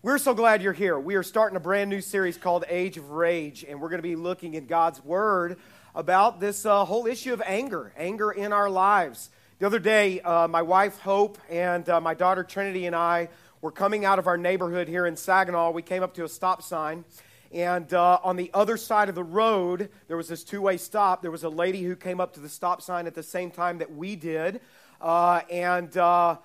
We're so glad you're here. We are starting a brand new series called Age of Rage, and we're going to be looking in God's Word about this uh, whole issue of anger, anger in our lives. The other day, uh, my wife Hope and uh, my daughter Trinity and I were coming out of our neighborhood here in Saginaw. We came up to a stop sign, and uh, on the other side of the road, there was this two way stop. There was a lady who came up to the stop sign at the same time that we did, uh, and uh,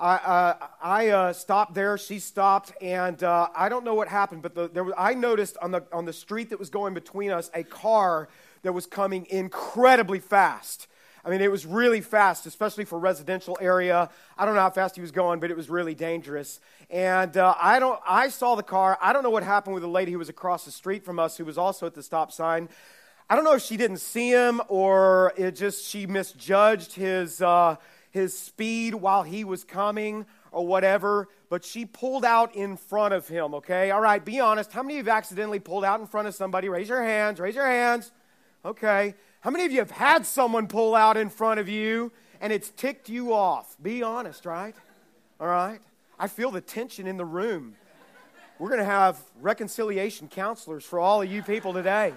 I, uh, I uh, stopped there. She stopped, and uh, I don't know what happened, but the, there was, I noticed on the on the street that was going between us a car that was coming incredibly fast. I mean, it was really fast, especially for residential area. I don't know how fast he was going, but it was really dangerous. And uh, I don't. I saw the car. I don't know what happened with the lady who was across the street from us, who was also at the stop sign. I don't know if she didn't see him or it just she misjudged his uh, his speed while he was coming or whatever, but she pulled out in front of him, okay? All right, be honest. How many of you have accidentally pulled out in front of somebody? Raise your hands, raise your hands. Okay. How many of you have had someone pull out in front of you and it's ticked you off? Be honest, right? All right? I feel the tension in the room. We're going to have reconciliation counselors for all of you people today.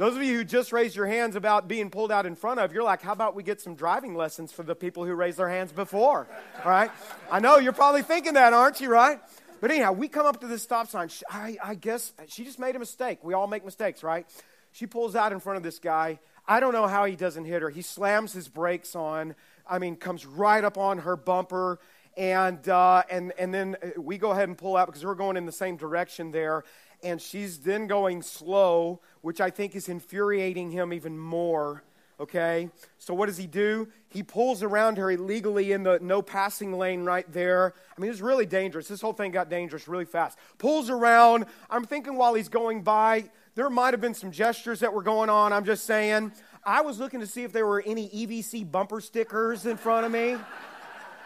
Those of you who just raised your hands about being pulled out in front of, you're like, how about we get some driving lessons for the people who raised their hands before? All right? I know you're probably thinking that, aren't you, right? But anyhow, we come up to this stop sign. I, I guess she just made a mistake. We all make mistakes, right? She pulls out in front of this guy. I don't know how he doesn't hit her. He slams his brakes on. I mean, comes right up on her bumper. And, uh, and, and then we go ahead and pull out because we're going in the same direction there and she's then going slow, which I think is infuriating him even more. Okay? So what does he do? He pulls around her illegally in the no passing lane right there. I mean, it's really dangerous. This whole thing got dangerous really fast. Pulls around. I'm thinking while he's going by, there might have been some gestures that were going on. I'm just saying. I was looking to see if there were any EVC bumper stickers in front of me.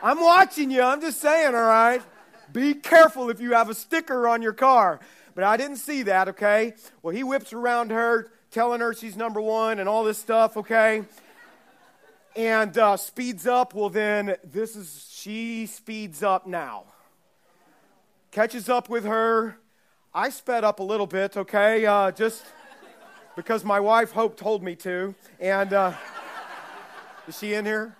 I'm watching you. I'm just saying, all right? Be careful if you have a sticker on your car but I didn't see that, okay? Well, he whips around her, telling her she's number one and all this stuff, okay? And uh, speeds up. Well, then this is, she speeds up now. Catches up with her. I sped up a little bit, okay? Uh, just because my wife Hope told me to. And uh, is she in here?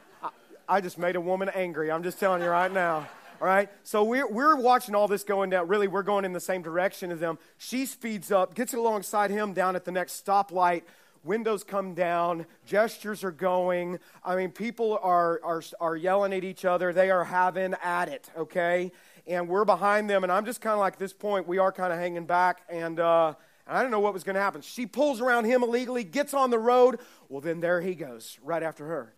I, just made a woman angry. I'm just telling you right now. All right? So we're, we're watching all this going down. Really, we're going in the same direction as them. She speeds up, gets alongside him down at the next stoplight. Windows come down, gestures are going. I mean, people are, are, are yelling at each other. They are having at it, okay? And we're behind them, and I'm just kind of like, this point, we are kind of hanging back, and, uh, and I don't know what was going to happen. She pulls around him illegally, gets on the road. Well, then there he goes, right after her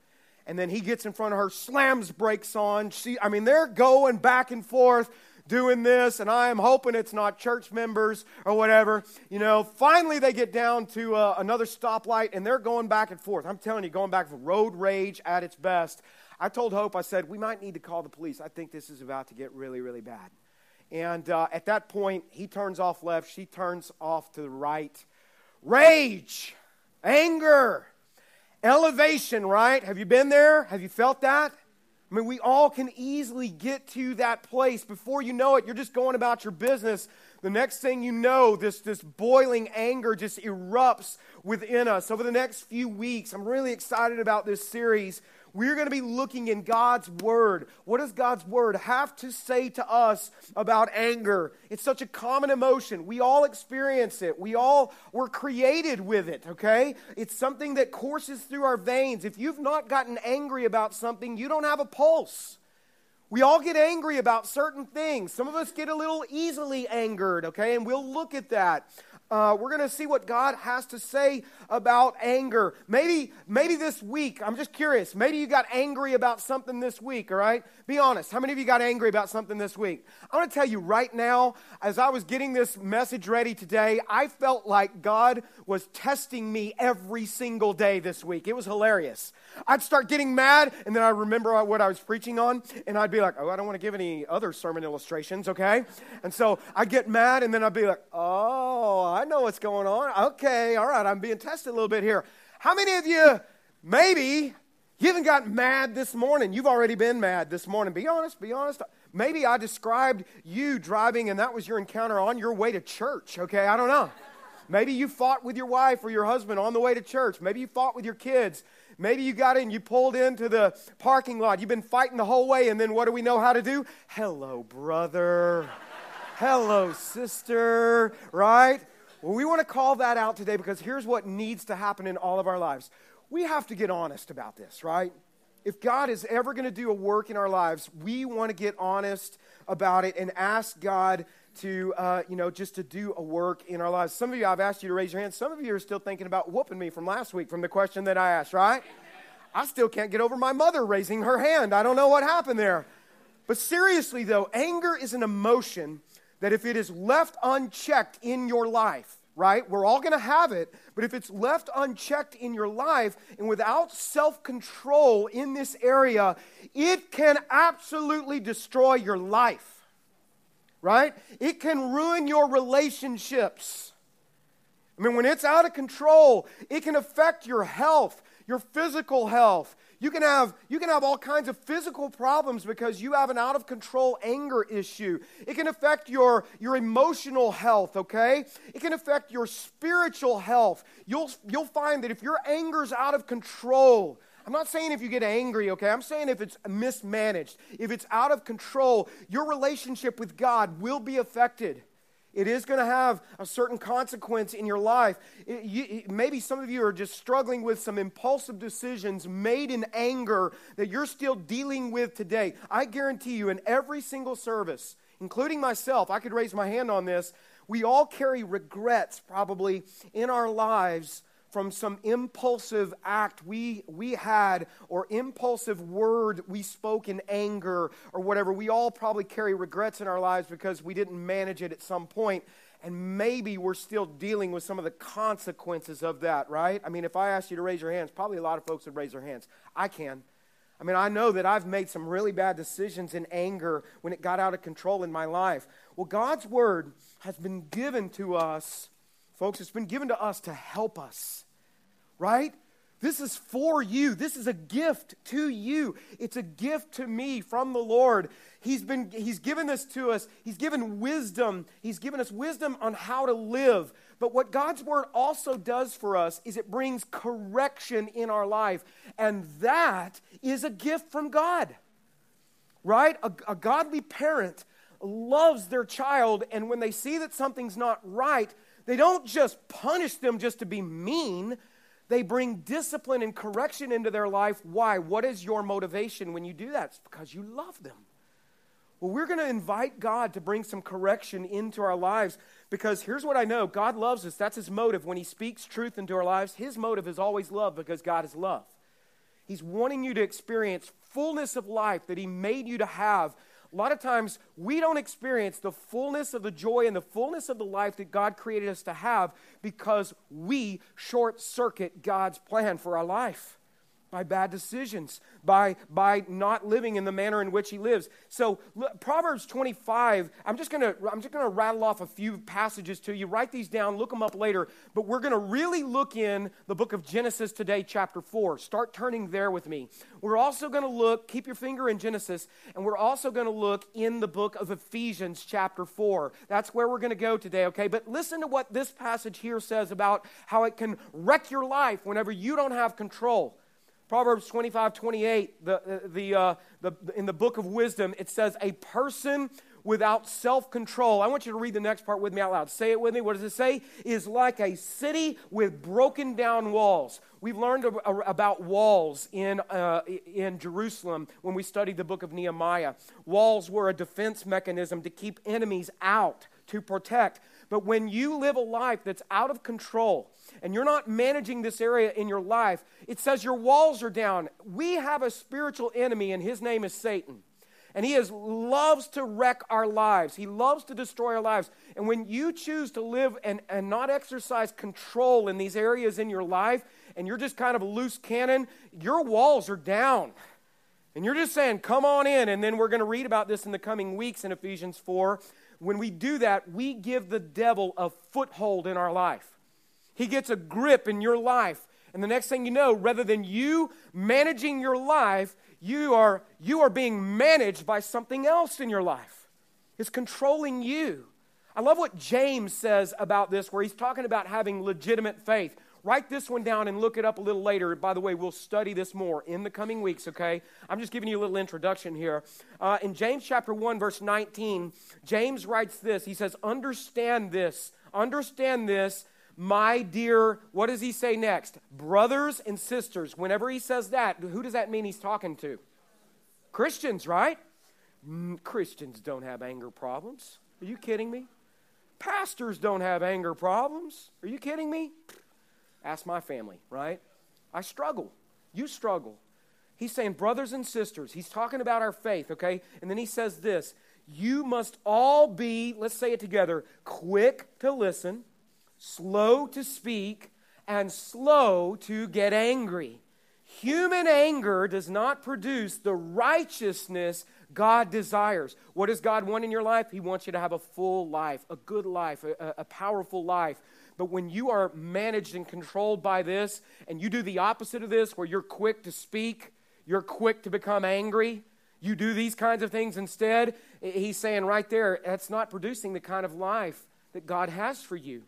and then he gets in front of her, slams brakes on. She, I mean, they're going back and forth doing this, and I am hoping it's not church members or whatever. You know, finally they get down to uh, another stoplight, and they're going back and forth. I'm telling you, going back for road rage at its best. I told Hope, I said, we might need to call the police. I think this is about to get really, really bad. And uh, at that point, he turns off left, she turns off to the right. Rage, anger, Elevation, right? Have you been there? Have you felt that? I mean, we all can easily get to that place. Before you know it, you're just going about your business. The next thing you know, this, this boiling anger just erupts within us. Over the next few weeks, I'm really excited about this series we're going to be looking in God's Word. What does God's Word have to say to us about anger? It's such a common emotion. We all experience it, we all were created with it, okay? It's something that courses through our veins. If you've not gotten angry about something, you don't have a pulse. We all get angry about certain things. Some of us get a little easily angered, okay? And we'll look at that. Uh, we're going to see what God has to say about anger. Maybe, maybe this week, I'm just curious, maybe you got angry about something this week, all right? Be honest. How many of you got angry about something this week? I want to tell you right now, as I was getting this message ready today, I felt like God was testing me every single day this week. It was hilarious. I'd start getting mad, and then I remember what I was preaching on, and I'd be like, oh, I don't want to give any other sermon illustrations, okay? And so I'd get mad, and then I'd be like, oh, I know what's going on. Okay, all right, I'm being tested a little bit here. How many of you, maybe, you haven't got mad this morning? You've already been mad this morning. Be honest, be honest. Maybe I described you driving and that was your encounter on your way to church, okay? I don't know. Maybe you fought with your wife or your husband on the way to church. Maybe you fought with your kids. Maybe you got in, you pulled into the parking lot. You've been fighting the whole way, and then what do we know how to do? Hello, brother. Hello, sister, right? Well, we want to call that out today because here's what needs to happen in all of our lives. We have to get honest about this, right? If God is ever going to do a work in our lives, we want to get honest about it and ask God to, uh, you know, just to do a work in our lives. Some of you, I've asked you to raise your hand. Some of you are still thinking about whooping me from last week from the question that I asked, right? I still can't get over my mother raising her hand. I don't know what happened there. But seriously, though, anger is an emotion that if it is left unchecked in your life, right? We're all going to have it, but if it's left unchecked in your life and without self control in this area, it can absolutely destroy your life right? It can ruin your relationships. I mean, when it's out of control, it can affect your health, your physical health. You can have, you can have all kinds of physical problems because you have an out of control anger issue. It can affect your, your emotional health, okay? It can affect your spiritual health. You'll, you'll find that if your anger's out of control, I'm not saying if you get angry, okay? I'm saying if it's mismanaged, if it's out of control, your relationship with God will be affected. It is going to have a certain consequence in your life. It, you, maybe some of you are just struggling with some impulsive decisions made in anger that you're still dealing with today. I guarantee you, in every single service, including myself, I could raise my hand on this, we all carry regrets probably in our lives from some impulsive act we, we had or impulsive word we spoke in anger or whatever. We all probably carry regrets in our lives because we didn't manage it at some point, and maybe we're still dealing with some of the consequences of that, right? I mean, if I asked you to raise your hands, probably a lot of folks would raise their hands. I can. I mean, I know that I've made some really bad decisions in anger when it got out of control in my life. Well, God's word has been given to us, folks, it's been given to us to help us right? This is for you. This is a gift to you. It's a gift to me from the Lord. He's been he's given this to us. He's given wisdom. He's given us wisdom on how to live. But what God's word also does for us is it brings correction in our life. And that is a gift from God. Right? A, a godly parent loves their child and when they see that something's not right, they don't just punish them just to be mean they bring discipline and correction into their life. Why? What is your motivation when you do that? It's because you love them. Well, we're going to invite God to bring some correction into our lives because here's what I know God loves us. That's his motive. When he speaks truth into our lives, his motive is always love because God is love. He's wanting you to experience fullness of life that he made you to have a lot of times we don't experience the fullness of the joy and the fullness of the life that God created us to have because we short circuit God's plan for our life by bad decisions, by, by not living in the manner in which he lives. So Proverbs 25, I'm just gonna I'm just gonna rattle off a few passages to you. Write these down, look them up later. But we're gonna really look in the book of Genesis today, chapter 4. Start turning there with me. We're also gonna look, keep your finger in Genesis, and we're also gonna look in the book of Ephesians, chapter 4. That's where we're gonna go today, okay? But listen to what this passage here says about how it can wreck your life whenever you don't have control. Proverbs 25, 28, the, the, uh, the, in the book of wisdom, it says, A person without self control. I want you to read the next part with me out loud. Say it with me. What does it say? Is like a city with broken down walls. We've learned about walls in, uh, in Jerusalem when we studied the book of Nehemiah. Walls were a defense mechanism to keep enemies out, to protect. But when you live a life that's out of control, and you're not managing this area in your life, it says your walls are down. We have a spiritual enemy, and his name is Satan. And he is, loves to wreck our lives. He loves to destroy our lives. And when you choose to live and, and not exercise control in these areas in your life, and you're just kind of a loose cannon, your walls are down. And you're just saying, come on in. And then we're going to read about this in the coming weeks in Ephesians 4. When we do that, we give the devil a foothold in our life. He gets a grip in your life. And the next thing you know, rather than you managing your life, you are, you are being managed by something else in your life. It's controlling you. I love what James says about this, where he's talking about having legitimate faith. Write this one down and look it up a little later. By the way, we'll study this more in the coming weeks, okay? I'm just giving you a little introduction here. Uh, in James chapter 1, verse 19, James writes this. He says, Understand this, understand this, my dear, what does he say next? Brothers and sisters. Whenever he says that, who does that mean he's talking to? Christians, right? Mm, Christians don't have anger problems. Are you kidding me? Pastors don't have anger problems. Are you kidding me? Ask my family, right? I struggle. You struggle. He's saying, brothers and sisters, he's talking about our faith, okay? And then he says this You must all be, let's say it together, quick to listen, slow to speak, and slow to get angry. Human anger does not produce the righteousness God desires. What does God want in your life? He wants you to have a full life, a good life, a, a, powerful life. But when you are managed and controlled by this, and you do the opposite of this, where you're quick to speak, you're quick to become angry, you do these kinds of things instead, he's saying right there, that's not producing the kind of life that God has for you.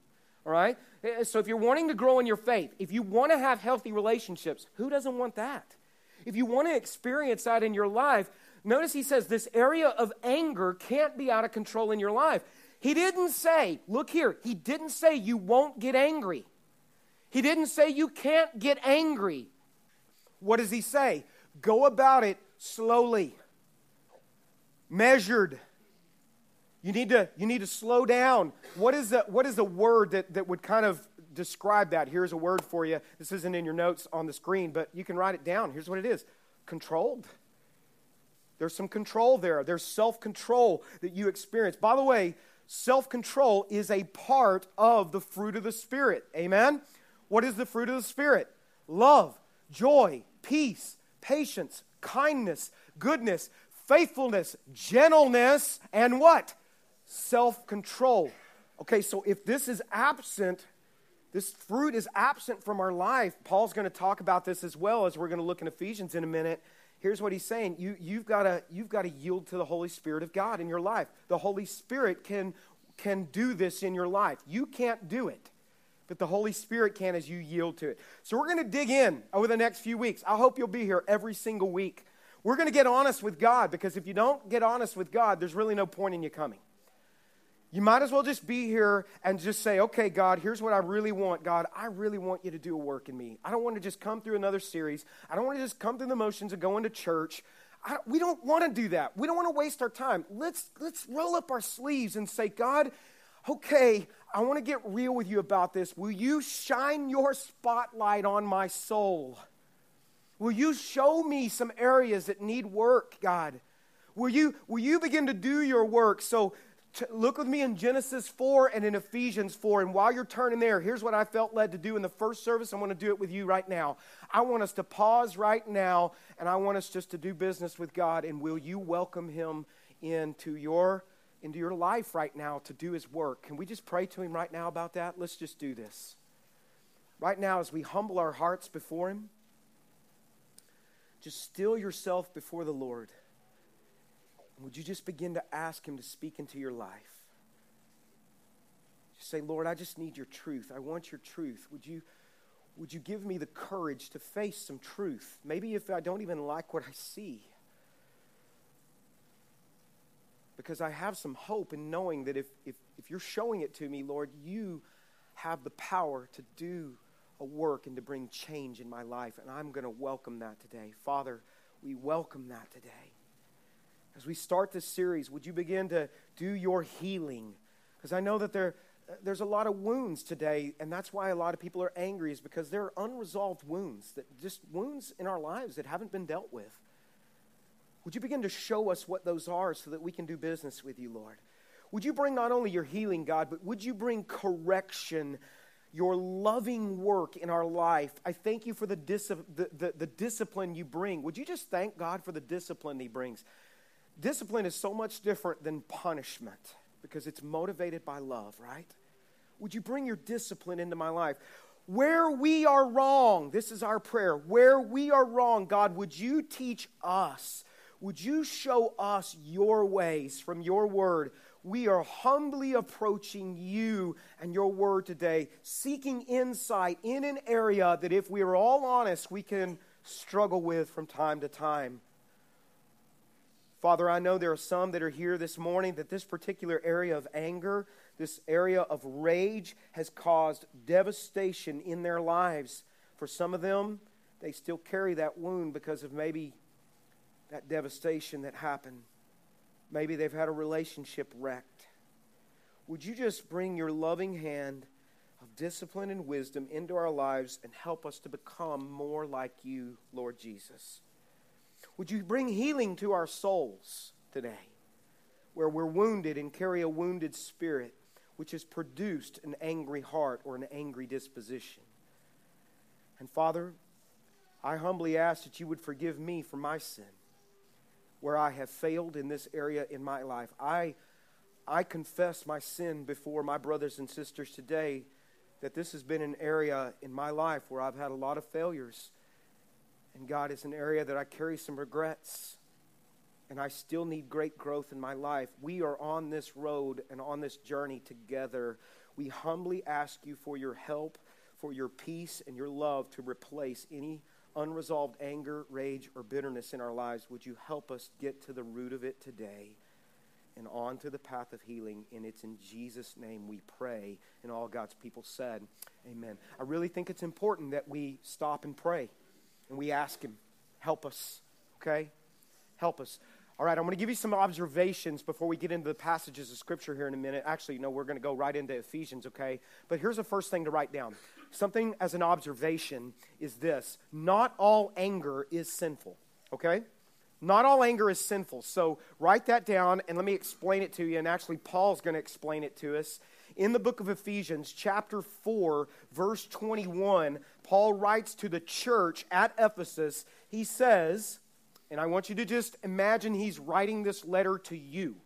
All right? Eh, so if you're wanting to grow in your faith, if you want to have healthy relationships, who doesn't want that? If you want to experience that in your life, notice he says this area of anger can't be out of control in your life. He didn't say, look here, he didn't say you won't get angry. He didn't say you can't get angry. What does he say? Go about it slowly, measured, you need to, you need to slow down. What is, the, what is a word that, that would kind of describe that? Here's a word for you. This isn't in your notes on the screen, but you can write it down. Here's what it is controlled. There's some control there. There's self control that you experience. By the way, self control is a part of the fruit of the Spirit. Amen? What is the fruit of the Spirit? Love, joy, peace, patience, kindness, goodness, faithfulness, gentleness, and what? self control. Okay, so if this is absent, this fruit is absent from our life, Paul's going to talk about this as well as we're going to look in Ephesians in a minute. Here's what he's saying you, you've got to you've to yield to the Holy Spirit of God in your life. The Holy Spirit can, can do this in your life. You can't do it, but the Holy Spirit can as you yield to it. So we're going to dig in over the next few weeks. I hope you'll be here every single week. We're going to get honest with God because if you don't get honest with God, there's really no point in you coming. You might as well just be here and just say, okay, God, here's what I really want. God, I really want you to do a work in me. I don't want to just come through another series. I don't want to just come through the motions of going to church. We don't want to do that. We don't want to waste our time. Let's, let's roll up our sleeves and say, God, okay, I want to get real with you about this. Will you shine your spotlight on my soul? Will you show me some areas that need work, God? Will you, will you begin to do your work so look with me in Genesis 4 and in Ephesians 4. And while you're turning there, here's what I felt led to do in the first service. I'm going to do it with you right now. I want us to pause right now and I want us just to do business with God. And will you welcome Him into your, into your life right now to do His work? Can we just pray to Him right now about that? Let's just do this. Right now, as we humble our hearts before Him, just still yourself before the Lord. Would you just begin to ask Him to speak into your life? Just say, Lord, I just need your truth. I want your truth. Would you, would you give me the courage to face some truth? Maybe if I don't even like what I see. Because I have some hope in knowing that if, if, if you're showing it to me, Lord, you have the power to do a work and to bring change in my life. And I'm going to welcome that today. Father, we welcome that today. As we start this series, would you begin to do your healing? Because I know that there, there's a lot of wounds today, and that's why a lot of people are angry, is because there are unresolved wounds, that just wounds in our lives that haven't been dealt with. Would you begin to show us what those are so that we can do business with you, Lord? Would you bring not only your healing, God, but would you bring correction, your loving work in our life? I thank you for the, dis- the, the, the discipline you bring. Would you just thank God for the discipline He brings? Discipline is so much different than punishment because it's motivated by love, right? Would you bring your discipline into my life? where we are wrong, this is our prayer. Where we are wrong, God, would you teach us? Would you show us your ways from your word? We are humbly approaching you and your word today, seeking insight in an area that, if we are all honest, we can struggle with from time to time. Father, I know there are some that are here this morning that this particular area of anger, this area of rage, has caused devastation in their lives. For some of them, they still carry that wound because of maybe that devastation that happened. Maybe they've had a relationship wrecked. Would you just bring your loving hand of discipline and wisdom into our lives and help us to become more like you, Lord Jesus? Would you bring healing to our souls today, where we're wounded and carry a wounded spirit, which has produced an angry heart or an angry disposition? And Father, I humbly ask that you would forgive me for my sin, where I have failed in this area in my life. I, I confess my sin before my brothers and sisters today that this has been an area in my life where I've had a lot of failures and God, it's an area that I carry some regrets. And I still need great growth in my life. We are on this road and on this journey together. We humbly ask you for your help, for your peace, and your love to replace any unresolved anger, rage, or bitterness in our lives. Would you help us get to the root of it today and on to the path of healing? And it's in Jesus' name we pray. And all God's people said, Amen. I really think it's important that we stop and pray and we ask Him, help us, okay? Help us. All right, I'm going to give you some observations before we get into the passages of Scripture here in a minute. Actually, no, we're going to go right into Ephesians, okay? But here's the first thing to write down. Something as an observation is this not all anger is sinful, okay? Not all anger is sinful. So write that down and let me explain it to you. And actually, Paul's going to explain it to us in the book of Ephesians, chapter 4, verse 21, Paul writes to the church at Ephesus. He says, and I want you to just imagine he's writing this letter to you.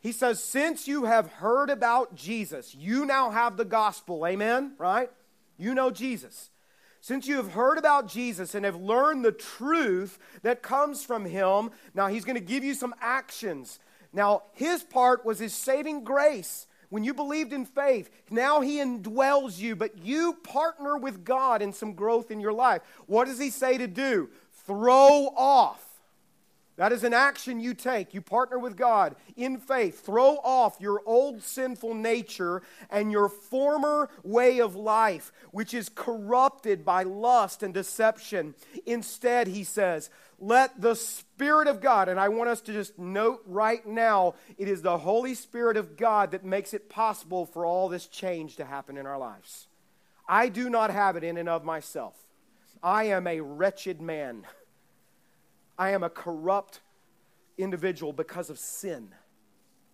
He says, Since you have heard about Jesus, you now have the gospel. Amen? Right? You know Jesus. Since you have heard about Jesus and have learned the truth that comes from him, now he's going to give you some actions. Now, his part was his saving grace when you believed in faith, now He indwells you, but you partner with God in some growth in your life. What does He say to do? Throw off. That is an action you take. You partner with God in faith. Throw off your old sinful nature and your former way of life, which is corrupted by lust and deception. Instead, he says, let the Spirit of God, and I want us to just note right now, it is the Holy Spirit of God that makes it possible for all this change to happen in our lives. I do not have it in and of myself. I am a wretched man. I am a corrupt individual because of sin.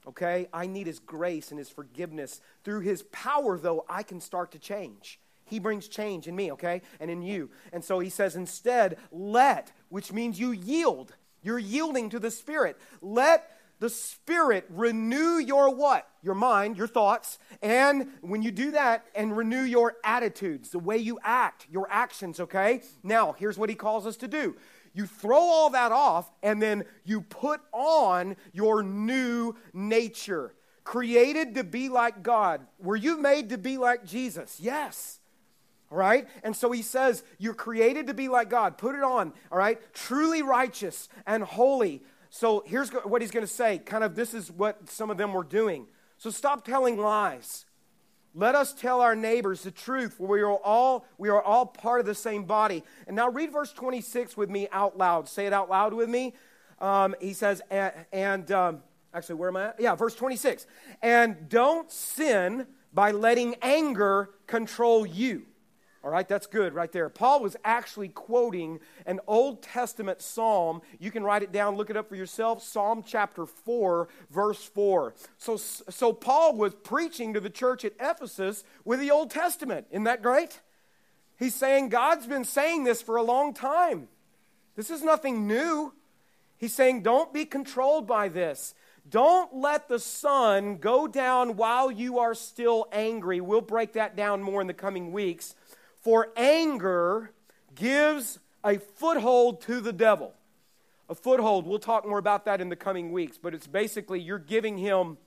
Okay? I need His grace and His forgiveness. Through His power, though, I can start to change. He brings change in me, okay, and in you. And so he says, instead, let, which means you yield. You're yielding to the Spirit. Let the Spirit renew your what? Your mind, your thoughts. And when you do that, and renew your attitudes, the way you act, your actions, okay? Now, here's what he calls us to do you throw all that off, and then you put on your new nature. Created to be like God. Were you made to be like Jesus? Yes. All right? And so he says, You're created to be like God. Put it on. All right? Truly righteous and holy. So here's what he's going to say. Kind of, this is what some of them were doing. So stop telling lies. Let us tell our neighbors the truth, we are all we are all part of the same body. And now read verse 26 with me out loud. Say it out loud with me. Um, he says, and, and um, actually, where am I at? Yeah, verse 26. And don't sin by letting anger control you. All right, that's good right there. Paul was actually quoting an Old Testament psalm. You can write it down, look it up for yourself. Psalm chapter 4, verse 4. So, so Paul was preaching to the church at Ephesus with the Old Testament. Isn't that great? He's saying God's been saying this for a long time. This is nothing new. He's saying, don't be controlled by this. Don't let the sun go down while you are still angry. We'll break that down more in the coming weeks. For anger gives a foothold to the devil. A foothold, we'll talk more about that in the coming weeks, but it's basically you're giving him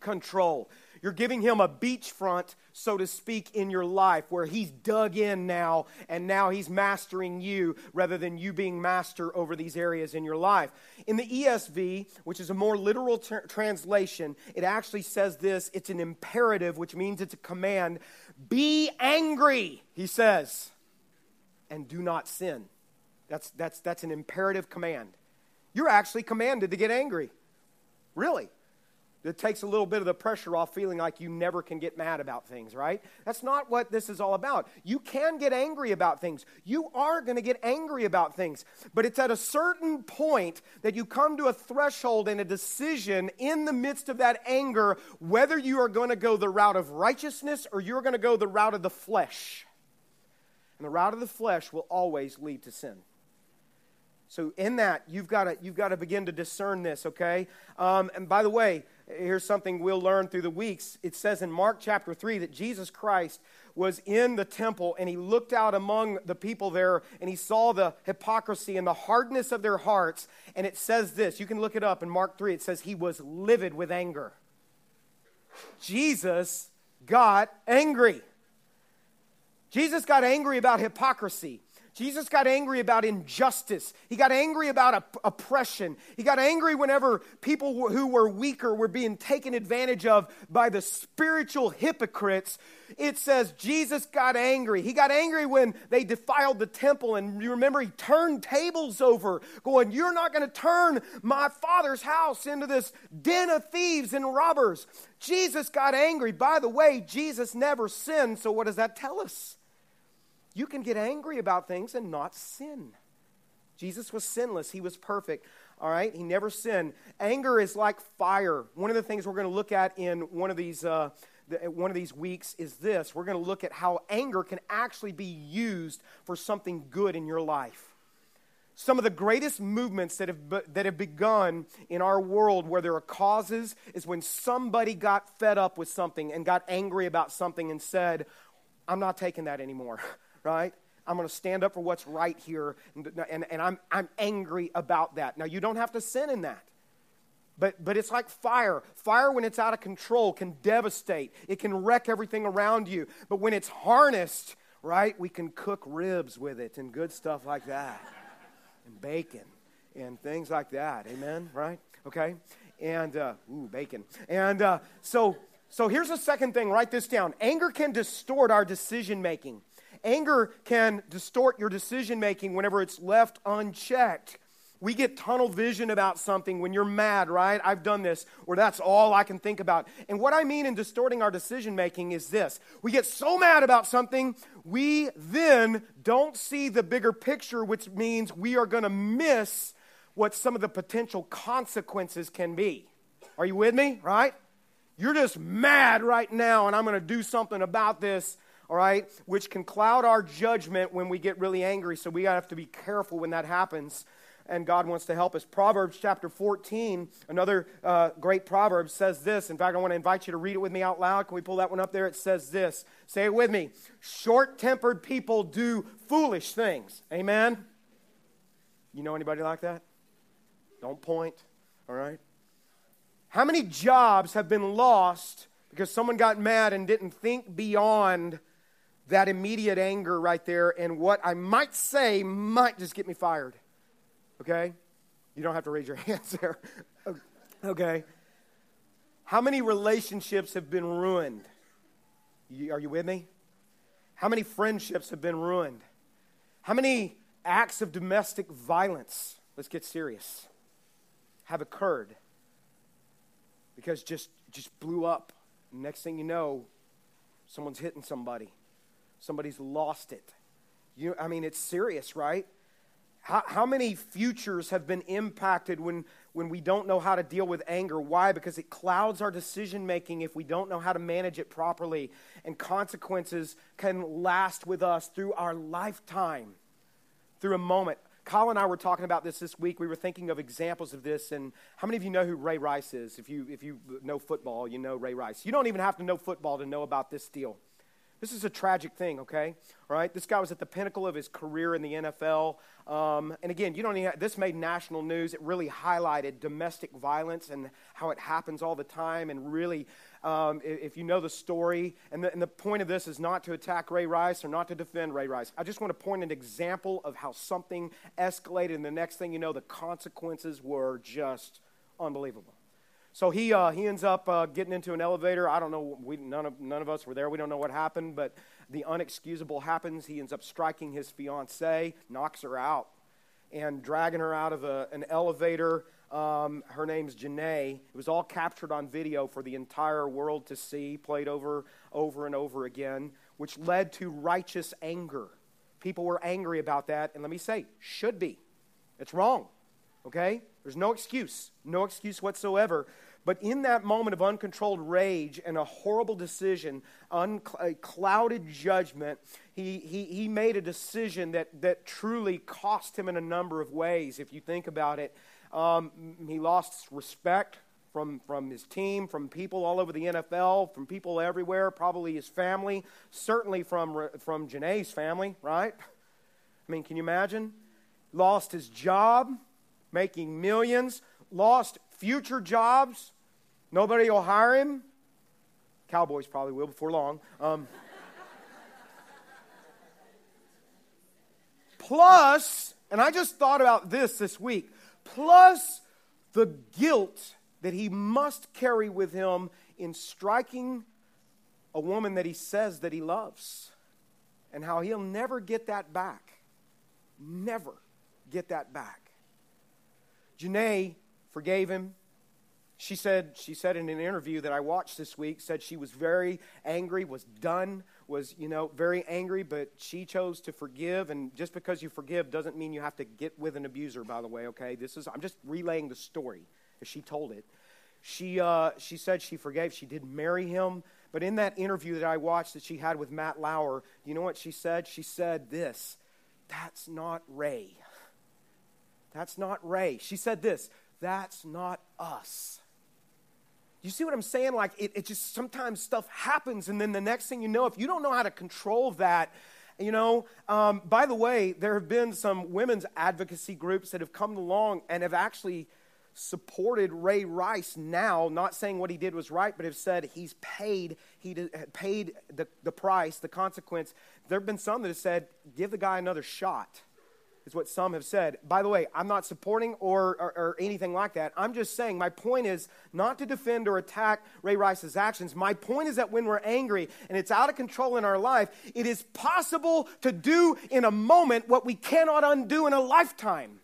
control. You're giving him a beachfront, so to speak, in your life where he's dug in now and now he's mastering you rather than you being master over these areas in your life. In the ESV, which is a more literal ter- translation, it actually says this it's an imperative, which means it's a command. Be angry, he says, and do not sin. That's, that's, that's an imperative command. You're actually commanded to get angry. Really. It takes a little bit of the pressure off feeling like you never can get mad about things, right? That's not what this is all about. You can get angry about things. You are going to get angry about things. But it's at a certain point that you come to a threshold and a decision in the midst of that anger whether you are going to go the route of righteousness or you're going to go the route of the flesh. And the route of the flesh will always lead to sin. So in that, you've got to, you've got to begin to discern this, okay? Um, and by the way, here's something we'll learn through the weeks. It says in Mark chapter 3 that Jesus Christ was in the temple and he looked out among the people there and he saw the hypocrisy and the hardness of their hearts. And it says this you can look it up in Mark 3. It says he was livid with anger. Jesus got angry. Jesus got angry about hypocrisy. Jesus got angry about injustice. He got angry about op- oppression. He got angry whenever people who were weaker were being taken advantage of by the spiritual hypocrites. It says Jesus got angry. He got angry when they defiled the temple. And you remember, he turned tables over, going, You're not going to turn my father's house into this den of thieves and robbers. Jesus got angry. By the way, Jesus never sinned. So, what does that tell us? You can get angry about things and not sin. Jesus was sinless, he was perfect. All right, he never sinned. Anger is like fire. One of the things we're going to look at in one of these uh, one of these weeks is this. We're going to look at how anger can actually be used for something good in your life. Some of the greatest movements that have, that have begun in our world where there are causes is when somebody got fed up with something and got angry about something and said, I'm not taking that anymore. right? I'm going to stand up for what's right here, and, and, and, I'm, I'm angry about that. Now, you don't have to sin in that. But, but it's like fire. Fire, when it's out of control, can devastate, it can wreck everything around you. But when it's harnessed, right, we can cook ribs with it and good stuff like that, and bacon and things like that. Amen? Right? Okay? And, uh, ooh, bacon. And uh, so, so here's the second thing write this down anger can distort our decision making. Anger can distort your decision making whenever it's left unchecked. We get tunnel vision about something when you're mad, right? I've done this, where that's all I can think about. And what I mean in distorting our decision making is this we get so mad about something, we then don't see the bigger picture, which means we are going to miss what some of the potential consequences can be. Are you with me, right? You're just mad right now, and I'm going to do something about this all right, which can cloud our judgment when we get really angry. So we have to be careful when that happens. And God wants to help us. Proverbs chapter 14, another uh, great proverb, says this. In fact, I want to invite you to read it with me out loud. Can we pull that one up there? It says this. Say it with me. Short tempered people do foolish things. Amen? You know anybody like that? Don't point, all right? How many jobs have been lost because someone got mad and didn't think beyond that immediate anger right there, and what I might say might just get me fired. Okay? You don't have to raise your hands there. okay? How many relationships have been ruined? are you with me? How many friendships have been ruined? How many acts of domestic violence, let's get serious, have occurred because just just blew up. Next thing you know, someone's hitting somebody somebody's lost it. You, I mean, it's serious, right? How, how many futures have been impacted when, when we don't know how to deal with anger? Why? Because it clouds our decision making if we don't know how to manage it properly. And consequences can last with us through our lifetime, through a moment Kyle and I were talking about this this week. We were thinking of examples of this. And how many of you know who Ray Rice is? If you, if you know football, you know Ray Rice. You don't even have to know football to know about this deal. This is a tragic thing, okay? All right, this guy was at the pinnacle of his career in the NFL. Um, and again, you don't even, this made national news. It really highlighted domestic violence and how it happens all the time. And really, um, if you know the story, and the, and the point of this is not to attack Ray Rice or not to defend Ray Rice. I just want to point an example of how something escalated, and the next thing you know, the consequences were just unbelievable. So he, uh, he ends up uh, getting into an elevator. I don't know, we, none, of, none of us were there. We don't know what happened, but the unexcusable happens. He ends up striking his fiancee, knocks her out, and dragging her out of a, an elevator. Um, her name's Janay. It was all captured on video for the entire world to see, played over, over and over again, which led to righteous anger. People were angry about that, and let me say, should be. It's wrong, okay? There's no excuse, no excuse whatsoever. But in that moment of uncontrolled rage and a horrible decision, a clouded judgment, he, he, he made a decision that, that truly cost him in a number of ways, if you think about it. Um, he lost respect from, from his team, from people all over the NFL, from people everywhere, probably his family, certainly from, from Janay's family, right? I mean, can you imagine? Lost his job making millions, lost future jobs. Nobody will hire him. Cowboys probably will before long. Um, plus, and I just thought about this this week, plus the guilt that he must carry with him in striking a woman that he says that he loves, and how he'll never get that back. Never get that back. Janay forgave him. She said, she said in an interview that I watched this week, said she was very angry, was done, was, you know, very angry, but she chose to forgive. And just because you forgive doesn't mean you have to get with an abuser, by the way, okay? This is, I'm just relaying the story as she told it. She, uh, she said she forgave. She did marry him. But in that interview that I watched that she had with Matt Lauer, you know what she said? She said this That's not Ray. That's not Ray. She said this That's not us. You see what I'm saying? Like, it, it just sometimes stuff happens, and then the next thing you know, if you don't know how to control that, you know, um, by the way, there have been some women's advocacy groups that have come along and have actually supported Ray Rice now, not saying what he did was right, but have said he's paid, he did, paid the, the price, the consequence. There have been some that have said, give the guy another shot is what some have said. By the way, I'm not supporting or, or, or, anything like that. I'm just saying my point is not to defend or attack Ray Rice's actions. My point is that when we're angry and it's out of control in our life, it is possible to do in a moment what we cannot undo in a lifetime.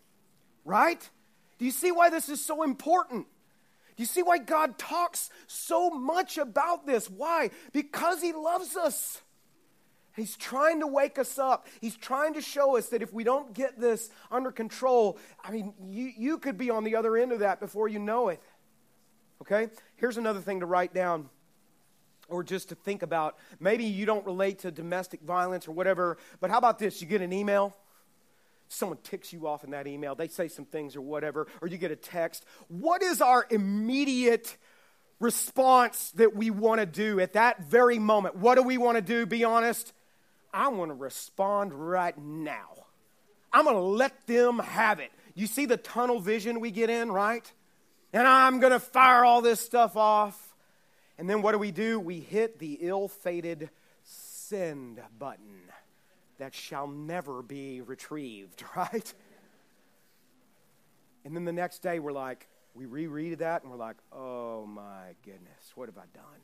Right? Do you see why this is so important? Do you see why God talks so much about this? Why? Because He loves us. He's trying to wake us up. He's trying to show us that if we don't get this under control, I mean, you, you could be on the other end of that before you know it. Okay? Here's another thing to write down or just to think about. Maybe you don't relate to domestic violence or whatever, but how about this? You get an email, someone ticks you off in that email, they say some things or whatever, or you get a text. What is our immediate response that we want to do at that very moment? What do we want to do? Be honest. I want to respond right now. I'm going to let them have it. You see the tunnel vision we get in, right? And I'm going to fire all this stuff off. And then what do we do? We hit the ill fated send button that shall never be retrieved, right? And then the next day we're like, we reread that and we're like, oh my goodness, what have I done?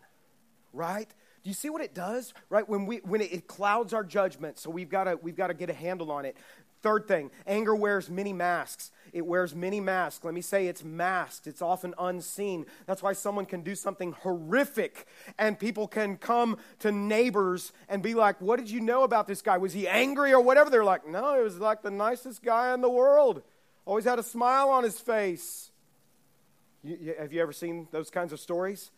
Right? Do you see what it does? Right? When, we, when it, it clouds our judgment, so we've got to we've got to get a handle on it. Third thing, anger wears many masks. It wears many masks. Let me say it's masked. It's often unseen. That's why someone can do something horrific and people can come to neighbors and be like, What did you know about this guy? Was he angry or whatever? They're like, No, he was like the nicest guy in the world. Always had a smile on his face. You, you, have you ever seen those kinds of stories?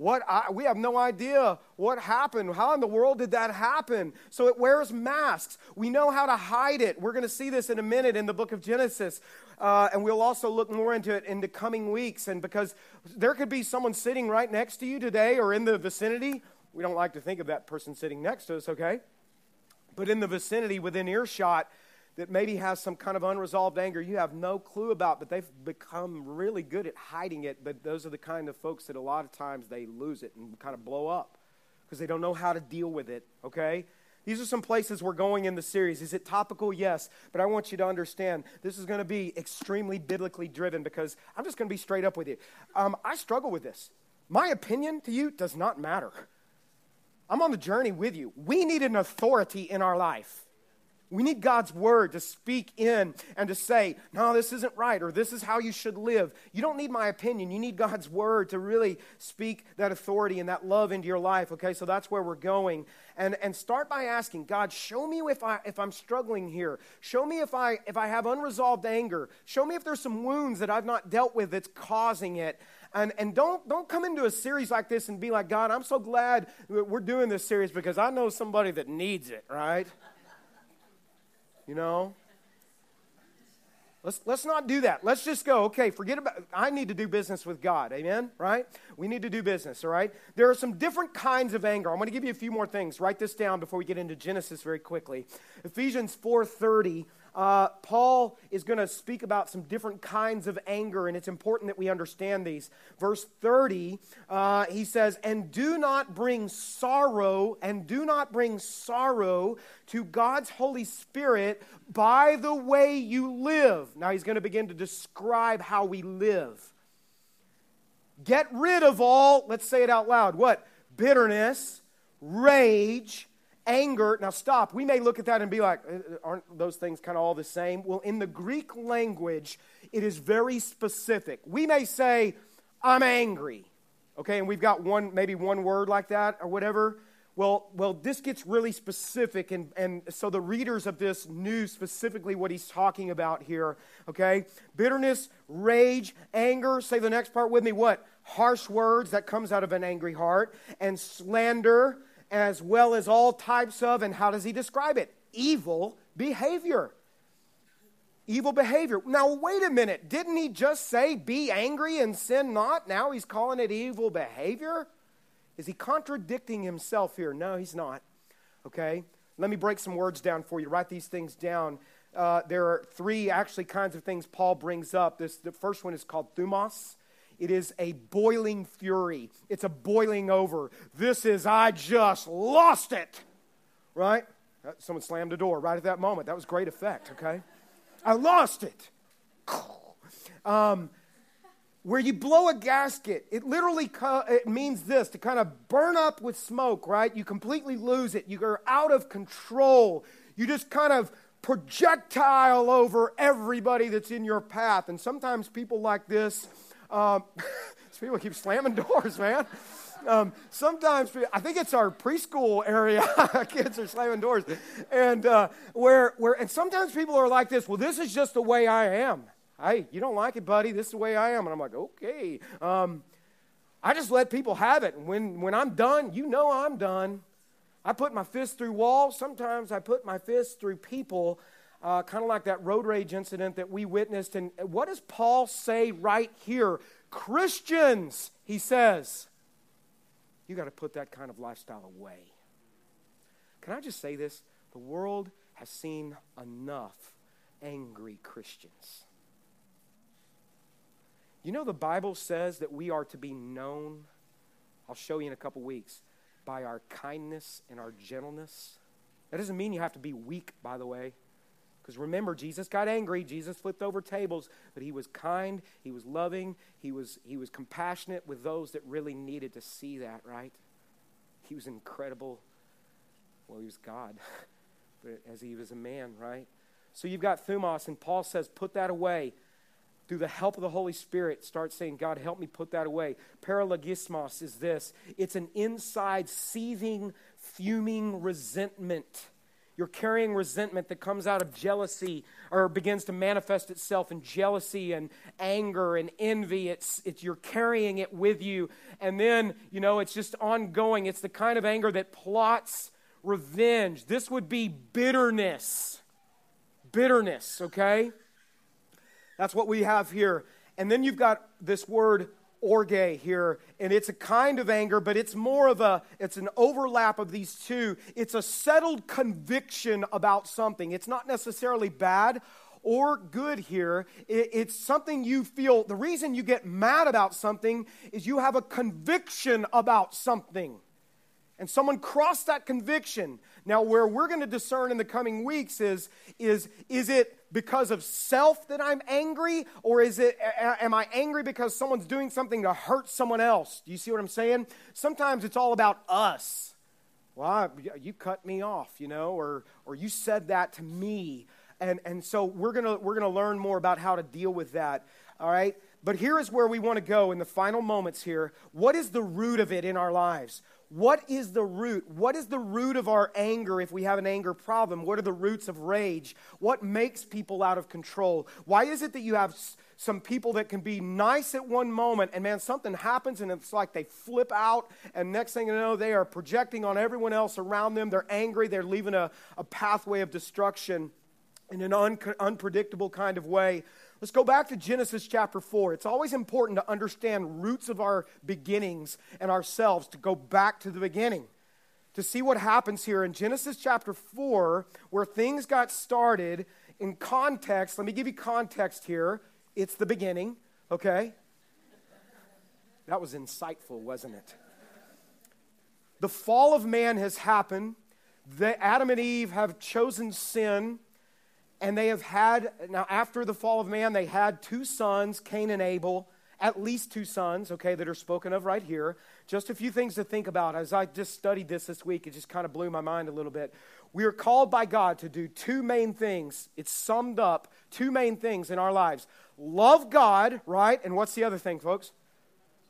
What I, we have no idea what happened. How in the world did that happen? So it wears masks. We know how to hide it. We're going to see this in a minute in the book of Genesis. Uh, and we'll also look more into it in the coming weeks. And because there could be someone sitting right next to you today or in the vicinity. We don't like to think of that person sitting next to us, okay? But in the vicinity, within earshot, that maybe has some kind of unresolved anger you have no clue about, but they've become really good at hiding it. But those are the kind of folks that a lot of times they lose it and kind of blow up because they don't know how to deal with it, okay? These are some places we're going in the series. Is it topical? Yes. But I want you to understand this is going to be extremely biblically driven because I'm just going to be straight up with you. Um, I struggle with this. My opinion to you does not matter. I'm on the journey with you. We need an authority in our life. We need God's word to speak in and to say, no, this isn't right, or this is how you should live. You don't need my opinion. You need God's word to really speak that authority and that love into your life. Okay, so that's where we're going. And, and start by asking, God, show me if, I, if I'm struggling here. Show me if I, if I have unresolved anger. Show me if there's some wounds that I've not dealt with that's causing it. And, and don't, don't come into a series like this and be like, God, I'm so glad we're doing this series because I know somebody that needs it, right? You know? Let's, let's not do that. Let's just go, okay, forget about, I need to do business with God. Amen? Right? We need to do business, all right? There are some different kinds of anger. I'm going to give you a few more things. Write this down before we get into Genesis very quickly. Ephesians 4.30 uh, Paul is going to speak about some different kinds of anger, and it's important that we understand these. Verse 30, uh, he says, And do not bring sorrow, and do not bring sorrow to God's Holy Spirit by the way you live. Now he's going to begin to describe how we live. Get rid of all, let's say it out loud, what? Bitterness, rage, anger. Now, stop. We may look at that and be like, uh, uh, aren't those things kind of all the same? Well, in the Greek language, it is very specific. We may say, I'm angry. Okay, and we've got one, maybe one word like that or whatever. Well, well, this gets really specific, and, and so the readers of this knew specifically what he's talking about here. Okay? Bitterness, rage, anger. Say the next part with me. What? Harsh words that comes out of an angry heart, and slander, as well as all types of, and how does he describe it? Evil behavior. Evil behavior. Now, wait a minute. Didn't he just say, be angry and sin not? Now he's calling it evil behavior? Is he contradicting himself here? No, he's not. Okay? Let me break some words down for you. Write these things down. Uh, there are three actually kinds of things Paul brings up. This, the first one is called thumos. It is a boiling fury. It's a boiling over. This is, I just lost it. Right? Someone slammed a door right at that moment. That was great effect, okay? I lost it. Um, where you blow a gasket, it literally co- it means this to kind of burn up with smoke, right? You completely lose it. You are out of control. You just kind of projectile over everybody that's in your path. And sometimes people like this, um, people keep slamming doors, man. Um, sometimes I think it's our preschool area. Kids are slamming doors, and uh, where where and sometimes people are like this. Well, this is just the way I am. Hey, you don't like it, buddy? This is the way I am, and I'm like, okay. Um, I just let people have it. When when I'm done, you know I'm done. I put my fist through walls. Sometimes I put my fist through people uh, kind of like that road rage incident that we witnessed. And what does Paul say right here? Christians, he says, you got to put that kind of lifestyle away. Can I just say this? The world has seen enough angry Christians. You know, the Bible says that we are to be known, I'll show you in a couple weeks, by our kindness and our gentleness. That doesn't mean you have to be weak, by the way. Because remember, Jesus got angry. Jesus flipped over tables, but he was kind, he was loving, he was, he was compassionate with those that really needed to see that, right? He was incredible. Well, he was God, but as he was a man, right? So you've got thumos, and Paul says, put that away. Through the help of the Holy Spirit, start saying, God, help me put that away. Paralogismos is this it's an inside, seething, fuming resentment you're carrying resentment that comes out of jealousy or begins to manifest itself in jealousy and anger and envy. It's, it's you're carrying it with you. And then, you know, it's just ongoing. It's the kind of anger that plots revenge. This would be bitterness. Bitterness, okay? That's what we have here. And then you've got this word orge here and it's a kind of anger but it's more of a it's an overlap of these two. It's a settled conviction about something. It's not necessarily bad or good here. It's something you feel the reason you get mad about something is you have a conviction about something. And someone crossed that conviction now where we're going to discern in the coming weeks is is is it because of self that i'm angry or is it am i angry because someone's doing something to hurt someone else? Do you see what i'm saying? Sometimes it's all about us. Well you cut me off you know or or you said that to me. And and so we're to we're going to learn more about how to deal with that all right? But here is where we want to go in the final moments here. What is the root of it in our lives what is the root? What is the root of our anger if we have an anger problem? What are the roots of rage? What makes people out of control? Why is it that you have some people that can be nice at one moment and man, something happens and it's like they flip out, and next thing you know, they are projecting on everyone else around them. They're angry, they're leaving a, a pathway of destruction in an un- unpredictable kind of way. Let's go back to Genesis chapter 4. It's always important to understand roots of our beginnings and ourselves, to go back to the beginning, to see what happens here in Genesis chapter 4, where things got started in context. Let me give you context here. It's the beginning, okay? That was insightful, wasn't it? The fall of man has happened. The, Adam and Eve have chosen sin and they have had, now after the fall of man, they had two sons, Cain and Abel, at least two sons, okay, that are spoken of right here. Just a few things to think about. As I just studied this this week, it just kind of blew my mind a little bit. We are called by God to do two main things. It's summed up two main things in our lives love God, right? And what's the other thing, folks?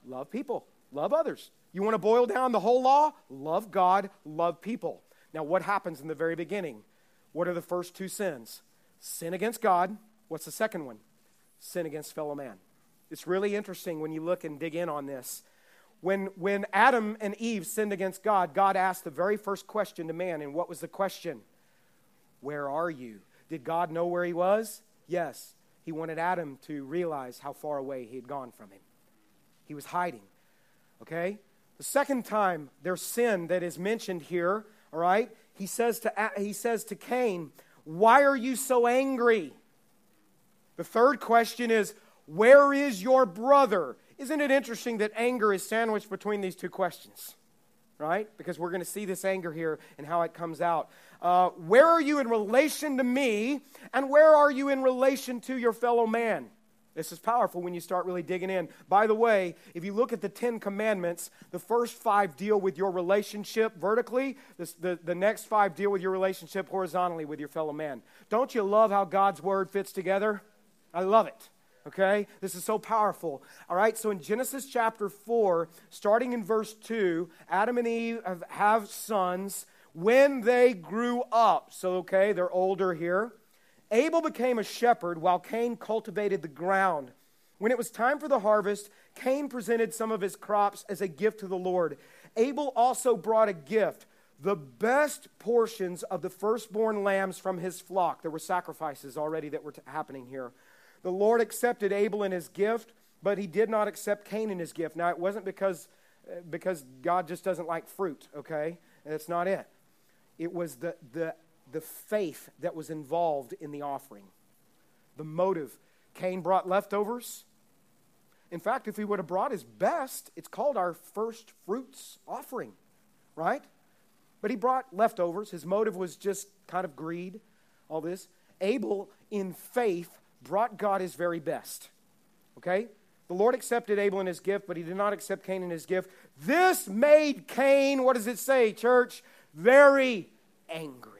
Love people, love others. You want to boil down the whole law? Love God, love people. Now, what happens in the very beginning? What are the first two sins? Sin against God. What's the second one? Sin against fellow man. It's really interesting when you look and dig in on this. When, when Adam and Eve sinned against God, God asked the very first question to man. And what was the question? Where are you? Did God know where he was? Yes. He wanted Adam to realize how far away he had gone from him. He was hiding. Okay? The second time there's sin that is mentioned here, all right? He says to, he says to Cain, why are you so angry? The third question is, Where is your brother? Isn't it interesting that anger is sandwiched between these two questions? Right? Because we're going to see this anger here and how it comes out. Uh, where are you in relation to me? And where are you in relation to your fellow man? This is powerful when you start really digging in. By the way, if you look at the Ten Commandments, the first five deal with your relationship vertically, the, the, the next five deal with your relationship horizontally with your fellow man. Don't you love how God's word fits together? I love it. Okay? This is so powerful. All right, so in Genesis chapter 4, starting in verse 2, Adam and Eve have, have sons when they grew up. So, okay, they're older here. Abel became a shepherd while Cain cultivated the ground. When it was time for the harvest, Cain presented some of his crops as a gift to the Lord. Abel also brought a gift, the best portions of the firstborn lambs from his flock. There were sacrifices already that were t- happening here. The Lord accepted Abel and his gift, but he did not accept Cain and his gift. Now, it wasn't because, uh, because God just doesn't like fruit, okay? That's not it. It was the, the the faith that was involved in the offering, the motive. Cain brought leftovers. In fact, if he would have brought his best, it's called our first fruits offering, right? But he brought leftovers. His motive was just kind of greed, all this. Abel, in faith, brought God his very best. Okay? The Lord accepted Abel in his gift, but he did not accept Cain in his gift. This made Cain, what does it say, church? Very angry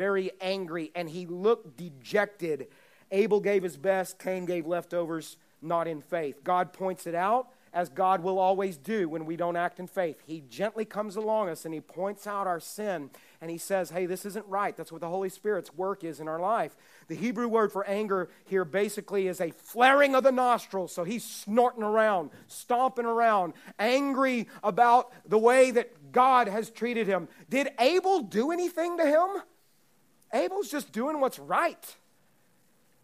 very angry, and he looked dejected. Abel gave his best, Cain gave leftovers, not in faith. God points it out, as God will always do when we don't act in faith. He gently comes along us and He points out our sin and He says, Hey, this isn't right. That's what the Holy Spirit's work is in our life. The Hebrew word for anger here basically is a flaring of the nostrils. So He's snorting around, stomping around, angry about the way that God has treated him. Did Abel do anything to him? Abel's just doing what's right.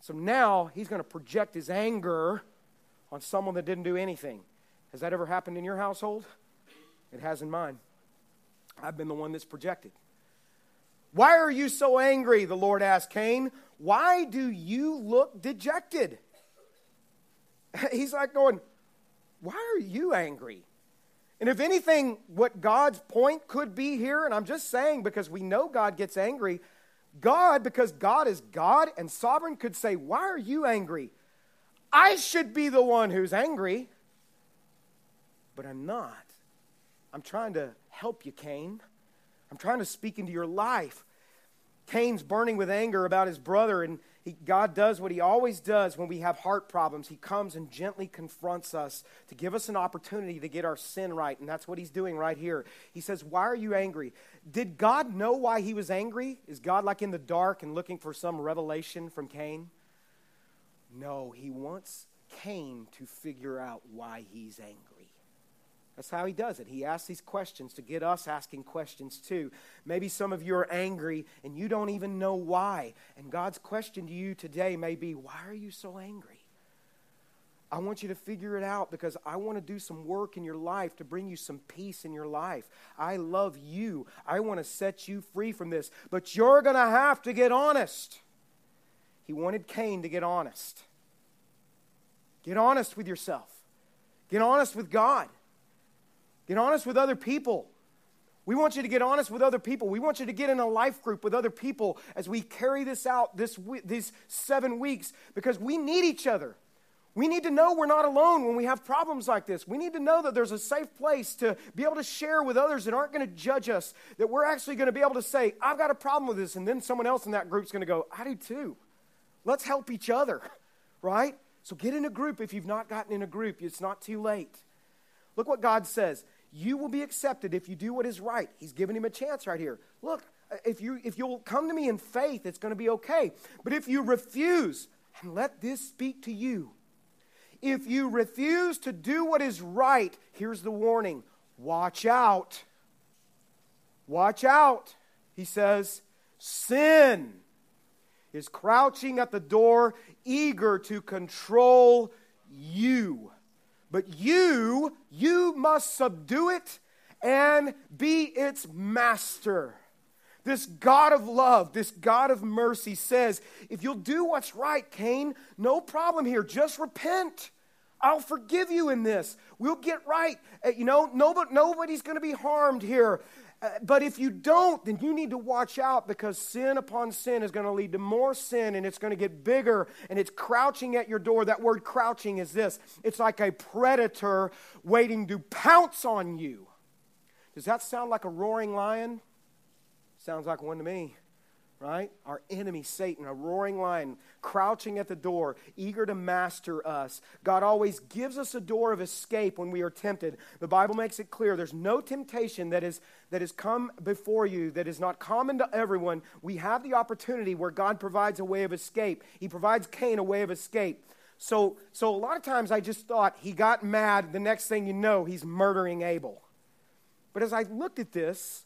So now he's going to project his anger on someone that didn't do anything. Has that ever happened in your household? It has in mine. I've been the one that's projected. Why are you so angry? The Lord asked Cain. Why do you look dejected? He's like going, Why are you angry? And if anything, what God's point could be here, and I'm just saying because we know God gets angry, God, because God is God and sovereign, could say, Why are you angry? I should be the one who's angry but I'm not. I'm trying to help you, Cain. I'm trying to speak into your life. Cain's burning with anger about his brother, and he, God does what he always does when we have heart problems. He comes and gently confronts us to give us an opportunity to get our sin right, and that's what he's doing right here. He says, Why are you angry? Did God know why he was angry? Is God like in the dark and looking for some revelation from Cain? No, he wants Cain to figure out why he's angry. That's how he does it. He asks these questions to get us asking questions too. Maybe some of you are angry and you don't even know why. And God's question to you today may be, Why are you so angry? I want you to figure it out because I want to do some work in your life to bring you some peace in your life. I love you. I want to set you free from this. But you're going to have to get honest. He wanted Cain to get honest. Get honest with yourself, get honest with God. Get honest with other people. We want you to get honest with other people. We want you to get in a life group with other people as we carry this out this, these seven weeks because we need each other. We need to know we're not alone when we have problems like this. We need to know that there's a safe place to be able to share with others that aren't going to judge us, that we're actually going to be able to say, I've got a problem with this. And then someone else in that group's going to go, I do too. Let's help each other, right? So get in a group if you've not gotten in a group. It's not too late. Look what God says you will be accepted if you do what is right. He's giving him a chance right here. Look, if, you, if you'll come to me in faith, it's going to be okay. But if you refuse, and let this speak to you, if you refuse to do what is right, here's the warning watch out. Watch out, he says. Sin is crouching at the door, eager to control you. But you, you must subdue it and be its master. This God of love, this God of mercy says, if you'll do what's right, Cain, no problem here. Just repent. I'll forgive you in this. We'll get right. Uh, you know, nobody, nobody's going to be harmed here. Uh, but if you don't, then you need to watch out because sin upon sin is going to lead to more sin and it's going to get bigger and it's crouching at your door. That word crouching is this it's like a predator waiting to pounce on you. Does that sound like a roaring lion? Sounds like one to me right? Our enemy, Satan, a roaring lion, crouching at the door, eager to master us. God always gives us a door of escape when we are tempted. The Bible makes it clear there's no temptation that is that has come before you that is not common to everyone. We have the opportunity where God provides a way of escape. He provides Cain a way of escape. So, so a lot of times I just thought he got mad. The next thing you know, he's murdering Abel. But as I looked at this,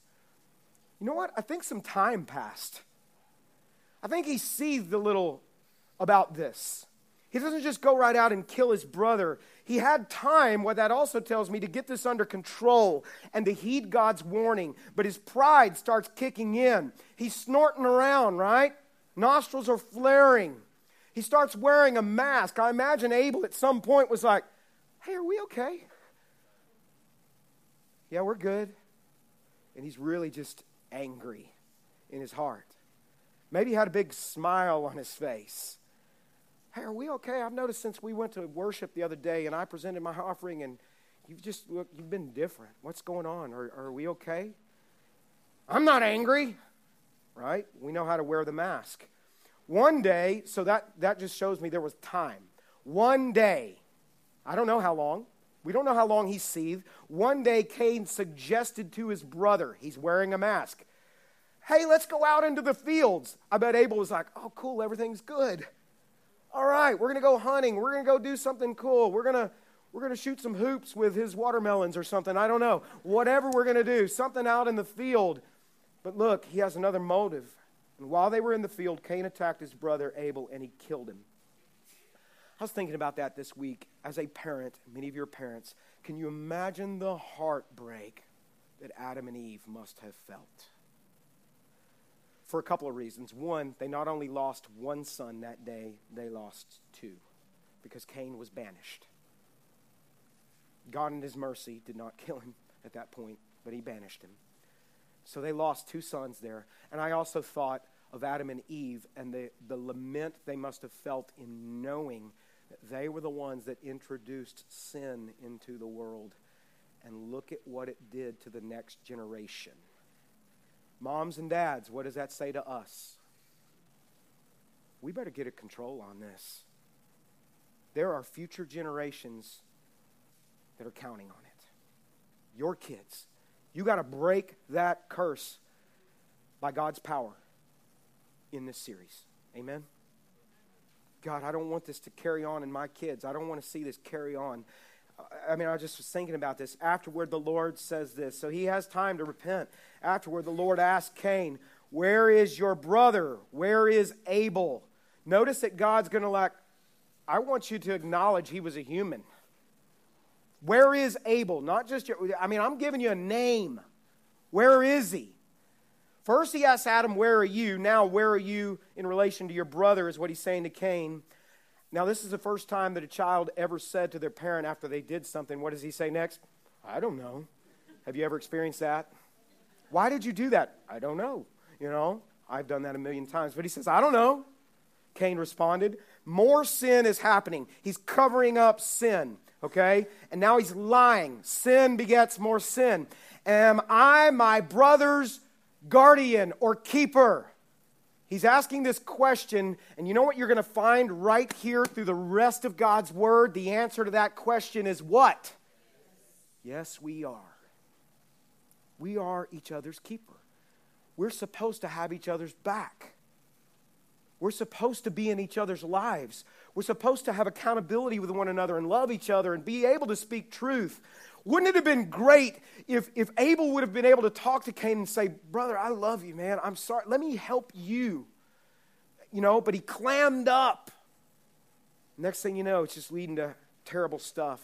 you know what? I think some time passed. I think he seethed a little about this. He doesn't just go right out and kill his brother. He had time, what that also tells me, to get this under control and to heed God's warning. But his pride starts kicking in. He's snorting around, right? Nostrils are flaring. He starts wearing a mask. I imagine Abel at some point was like, Hey, are we okay? Yeah, we're good. And he's really just angry in his heart. Maybe he had a big smile on his face. Hey, are we okay? I've noticed since we went to worship the other day and I presented my offering and you've just look, you've been different. What's going on? Are, are we okay? I'm not angry, right? We know how to wear the mask. One day, so that, that just shows me there was time. One day, I don't know how long, We don't know how long he seethed. One day, Cain suggested to his brother, he's wearing a mask, hey, let's go out into the fields. I bet Abel was like, oh, cool, everything's good. All right, we're going to go hunting. We're going to go do something cool. We're going to we're going to shoot some hoops with his watermelons or something. I don't know. Whatever we're going to do, something out in the field. But look, he has another motive. And while they were in the field, Cain attacked his brother Abel and he killed him. I was thinking about that this week as a parent, many of your parents. Can you imagine the heartbreak that Adam and Eve must have felt? For a couple of reasons. One, they not only lost one son that day, they lost two because Cain was banished. God, in His mercy, did not kill him at that point, but He banished him. So they lost two sons there. And I also thought of Adam and Eve and the, the lament they must have felt in knowing that they were the ones that introduced sin into the world. And look at what it did to the next generation. Moms and dads, what does that say to us? We better get a control on this. There are future generations that are counting on it. Your kids. You got to break that curse by God's power in this series. Amen? God, I don't want this to carry on in my kids. I don't want to see this carry on. I mean, I just was thinking about this. Afterward, the Lord says this. So he has time to repent. Afterward, the Lord asked Cain, Where is your brother? Where is Abel? Notice that God's going to like, I want you to acknowledge he was a human. Where is Abel? Not just your, I mean, I'm giving you a name. Where is he? First, he asks Adam, Where are you? Now, where are you in relation to your brother, is what he's saying to Cain. Now, this is the first time that a child ever said to their parent after they did something, What does he say next? I don't know. Have you ever experienced that? Why did you do that? I don't know. You know, I've done that a million times. But he says, I don't know. Cain responded, More sin is happening. He's covering up sin okay? And now he's lying. Sin begets more sin. Am I my brother's guardian or keeper? He's asking this question, and you know what you're going to find right here through the rest of God's word? The answer to that question is what? Yes, we are. We are each other's keeper. We're supposed to have each other's back. We're supposed to be in each other's lives. We're supposed to have accountability with one another and love each other and be able to speak truth. Wouldn't it have been great if, if Abel would have been able to talk to Cain and say, Brother, I love you, man. I'm sorry. Let me help you. You know, but he clammed up. Next thing you know, it's just leading to terrible stuff.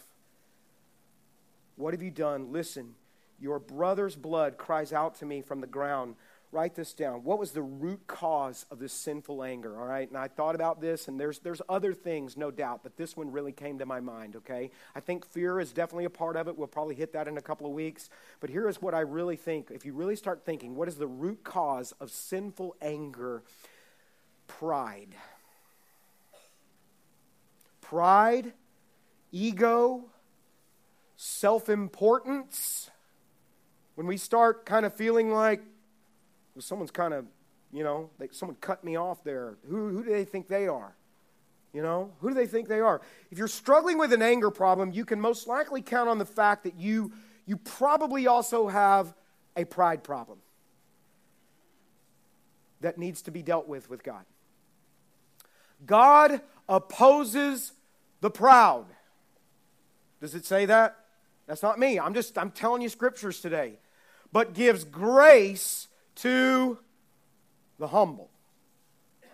What have you done? Listen, your brother's blood cries out to me from the ground write this down. What was the root cause of this sinful anger? All right, and I thought about this, and there's there's other things, no doubt, but this one really came to my mind. Okay, I think fear is definitely a part of it. We'll probably hit that in a couple of weeks. But here is what I really think. If you really start thinking, what is the root cause of sinful anger? Pride. Pride, ego, self importance. When we start kind of feeling like well, someone's kind of, you know, they, someone cut me off there. Who, who do they think they are? You know, who do they think they are? If you're struggling with an anger problem, you can most likely count on the fact that you, you probably also have a pride problem that needs to be dealt with with God. God opposes the proud. Does it say that? That's not me. I'm just I'm telling you scriptures today. But gives grace to the humble.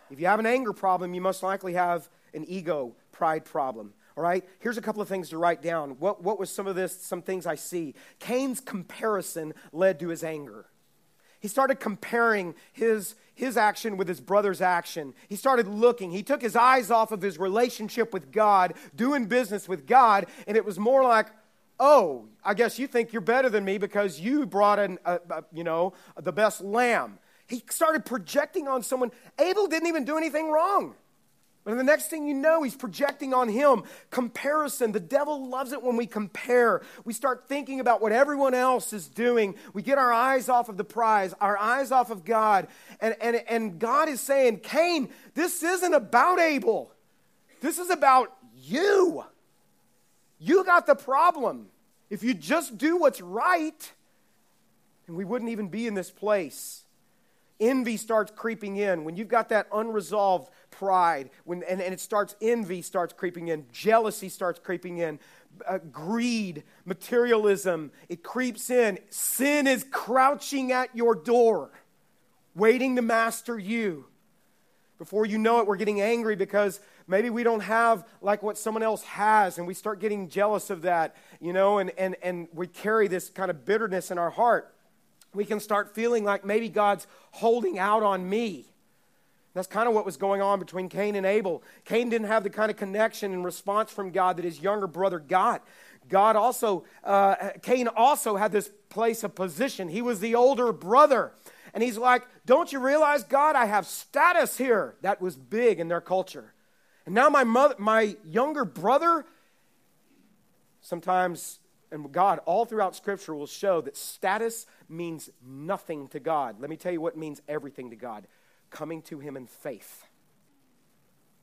If you have an anger problem, you most likely have an ego, pride problem. All right? Here's a couple of things to write down. What, what was some of this, some things I see? Cain's comparison led to his anger. He started comparing his, his action with his brother's action. He started looking. He took his eyes off of his relationship with God, doing business with God, and it was more like, oh, I guess you think you're better than me because you brought in, a, a, you know, the best lamb. He started projecting on someone. Abel didn't even do anything wrong. But the next thing you know, he's projecting on him. Comparison. The devil loves it when we compare. We start thinking about what everyone else is doing. We get our eyes off of the prize, our eyes off of God. And, and, and God is saying, Cain, this isn't about Abel. This is about you. You got the problem. If you just do what's right, and we wouldn't even be in this place. Envy starts creeping in. When you've got that unresolved pride, when, and, and it starts, envy starts creeping in, jealousy starts creeping in, uh, greed, materialism, it creeps in. Sin is crouching at your door, waiting to master you. Before you know it, we're getting angry because maybe we don't have like what someone else has, and we start getting jealous of that, you know, and, and, and we carry this kind of bitterness in our heart. We can start feeling like maybe God's holding out on me. That's kind of what was going on between Cain and Abel. Cain didn't have the kind of connection and response from God that his younger brother got. God also, uh, Cain also had this place of position. He was the older brother. And he's like, Don't you realize, God, I have status here? That was big in their culture. And now my, mother, my younger brother, sometimes, and God, all throughout Scripture will show that status means nothing to God. Let me tell you what means everything to God coming to Him in faith.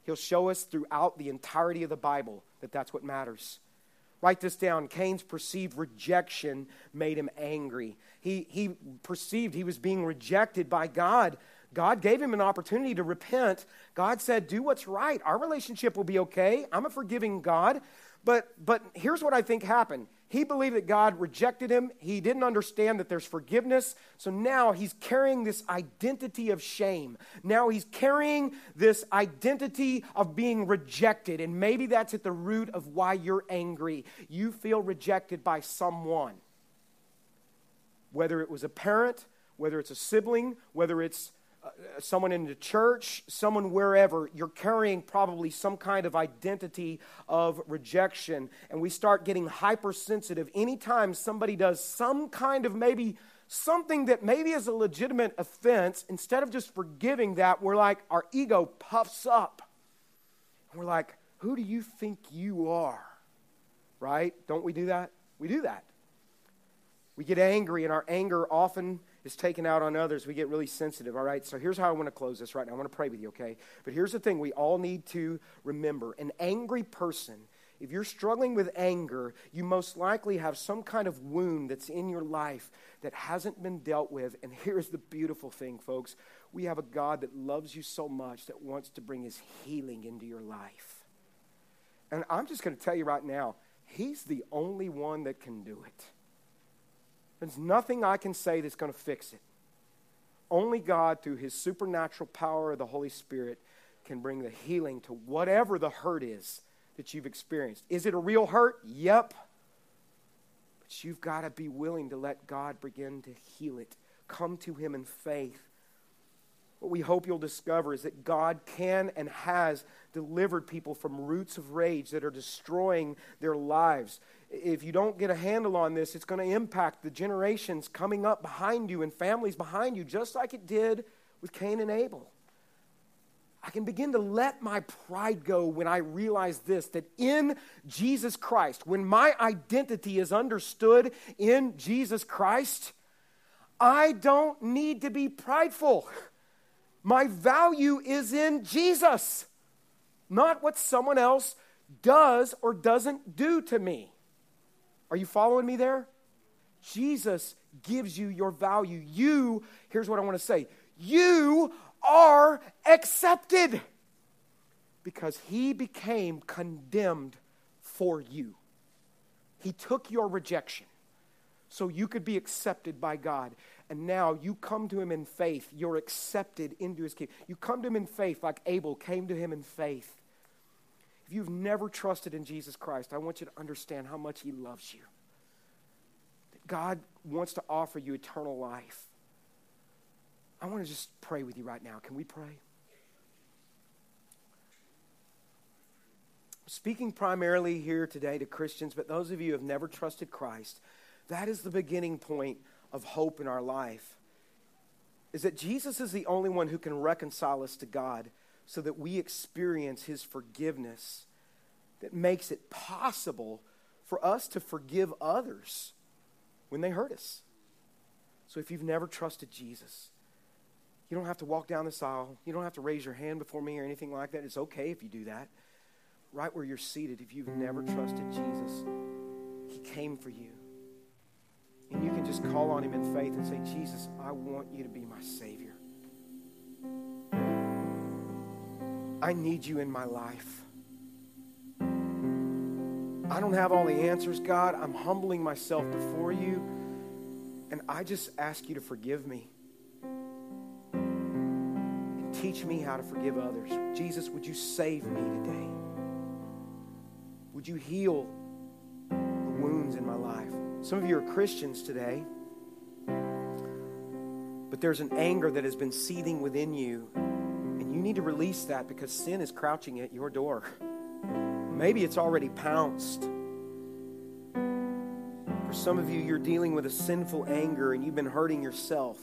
He'll show us throughout the entirety of the Bible that that's what matters. Write this down. Cain's perceived rejection made him angry. He, he perceived he was being rejected by God. God gave him an opportunity to repent. God said, Do what's right. Our relationship will be okay. I'm a forgiving God. But, but here's what I think happened he believed that God rejected him. He didn't understand that there's forgiveness. So now he's carrying this identity of shame. Now he's carrying this identity of being rejected. And maybe that's at the root of why you're angry. You feel rejected by someone. Whether it was a parent, whether it's a sibling, whether it's Uh, someone in the church, someone wherever, you're carrying probably some kind of identity of rejection. And we start getting hypersensitive anytime somebody does some kind of maybe something that maybe is a legitimate offense. Instead of just forgiving that, we're like, our ego puffs up. And we're like, who do you think you are? Right? Don't we do that? We do that. We get angry, and our anger often is taken out on others, we get really sensitive, all right? So here's how I want to close this right now. I want to pray with you, okay? But here's the thing we all need to remember an angry person, if you're struggling with anger, you most likely have some kind of wound that's in your life that hasn't been dealt with. And here's the beautiful thing, folks we have a God that loves you so much that wants to bring his healing into your life. And I'm just going to tell you right now, he's the only one that can do it. There's nothing I can say that's going to fix it. Only God, through his supernatural power of the Holy Spirit, can bring the healing to whatever the hurt is that you've experienced. Is it a real hurt? Yep. But you've got to be willing to let God begin to heal it. Come to him in faith. What we hope you'll discover is that God can and has delivered people from roots of rage that are destroying their lives if you don't get a handle on this, it's going to impact the generations coming up behind you and families behind you, just like it did with Cain and Abel. I can begin to let my pride go when I realize this that in Jesus Christ, when my identity is understood in Jesus Christ, I don't need to be prideful. My value is in Jesus, not what someone else does or doesn't do to me. Are you following me there? Jesus gives you your value. You, here's what I want to say you are accepted because he became condemned for you. He took your rejection so you could be accepted by God. And now you come to him in faith. You're accepted into his kingdom. You come to him in faith like Abel came to him in faith. If you've never trusted in Jesus Christ, I want you to understand how much He loves you. That God wants to offer you eternal life. I want to just pray with you right now. Can we pray? Speaking primarily here today to Christians, but those of you who have never trusted Christ, that is the beginning point of hope in our life. Is that Jesus is the only one who can reconcile us to God so that we experience his forgiveness that makes it possible for us to forgive others when they hurt us. So if you've never trusted Jesus, you don't have to walk down this aisle. You don't have to raise your hand before me or anything like that. It's okay if you do that. right where you're seated, if you've never trusted Jesus, He came for you. And you can just call on Him in faith and say, Jesus, I want you to be my Savior. I need you in my life. I don't have all the answers, God. I'm humbling myself before you. And I just ask you to forgive me. And teach me how to forgive others. Jesus, would you save me today? Would you heal the wounds in my life? Some of you are Christians today, but there's an anger that has been seething within you, you need to release that because sin is crouching at your door. Maybe it's already pounced. For some of you, you're dealing with a sinful anger and you've been hurting yourself.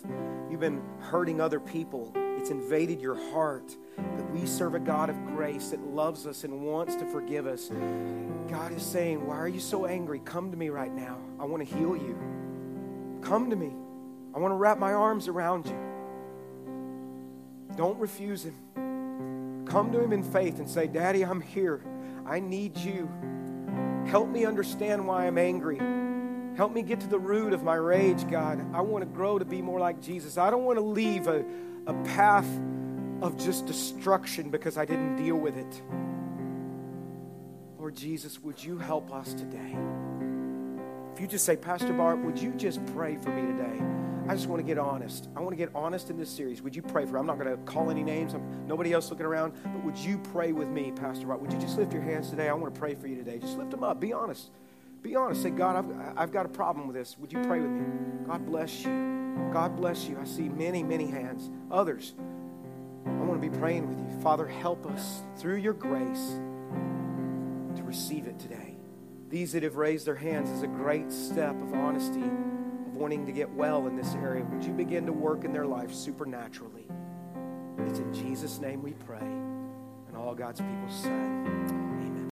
You've been hurting other people. It's invaded your heart. But we serve a God of grace that loves us and wants to forgive us. God is saying, Why are you so angry? Come to me right now. I want to heal you. Come to me. I want to wrap my arms around you. Don't refuse Him. Come to Him in faith and say, Daddy, I'm here. I need you. Help me understand why I'm angry. Help me get to the root of my rage, God. I want to grow to be more like Jesus. I don't want to leave a, a path of just destruction because I didn't deal with it. Lord Jesus, would you help us today? If you just say, Pastor Bart, would you just pray for me today? I just want to get honest. I want to get honest in this series. Would you pray for? I'm not going to call any names. I'm, nobody else looking around. But would you pray with me, Pastor Bart? Would you just lift your hands today? I want to pray for you today. Just lift them up. Be honest. Be honest. Say, God, I've, I've got a problem with this. Would you pray with me? God bless you. God bless you. I see many, many hands. Others, I want to be praying with you. Father, help us through your grace to receive it today. These that have raised their hands is a great step of honesty, wanting to get well in this area. Would you begin to work in their life supernaturally? It's in Jesus' name we pray. And all God's people say,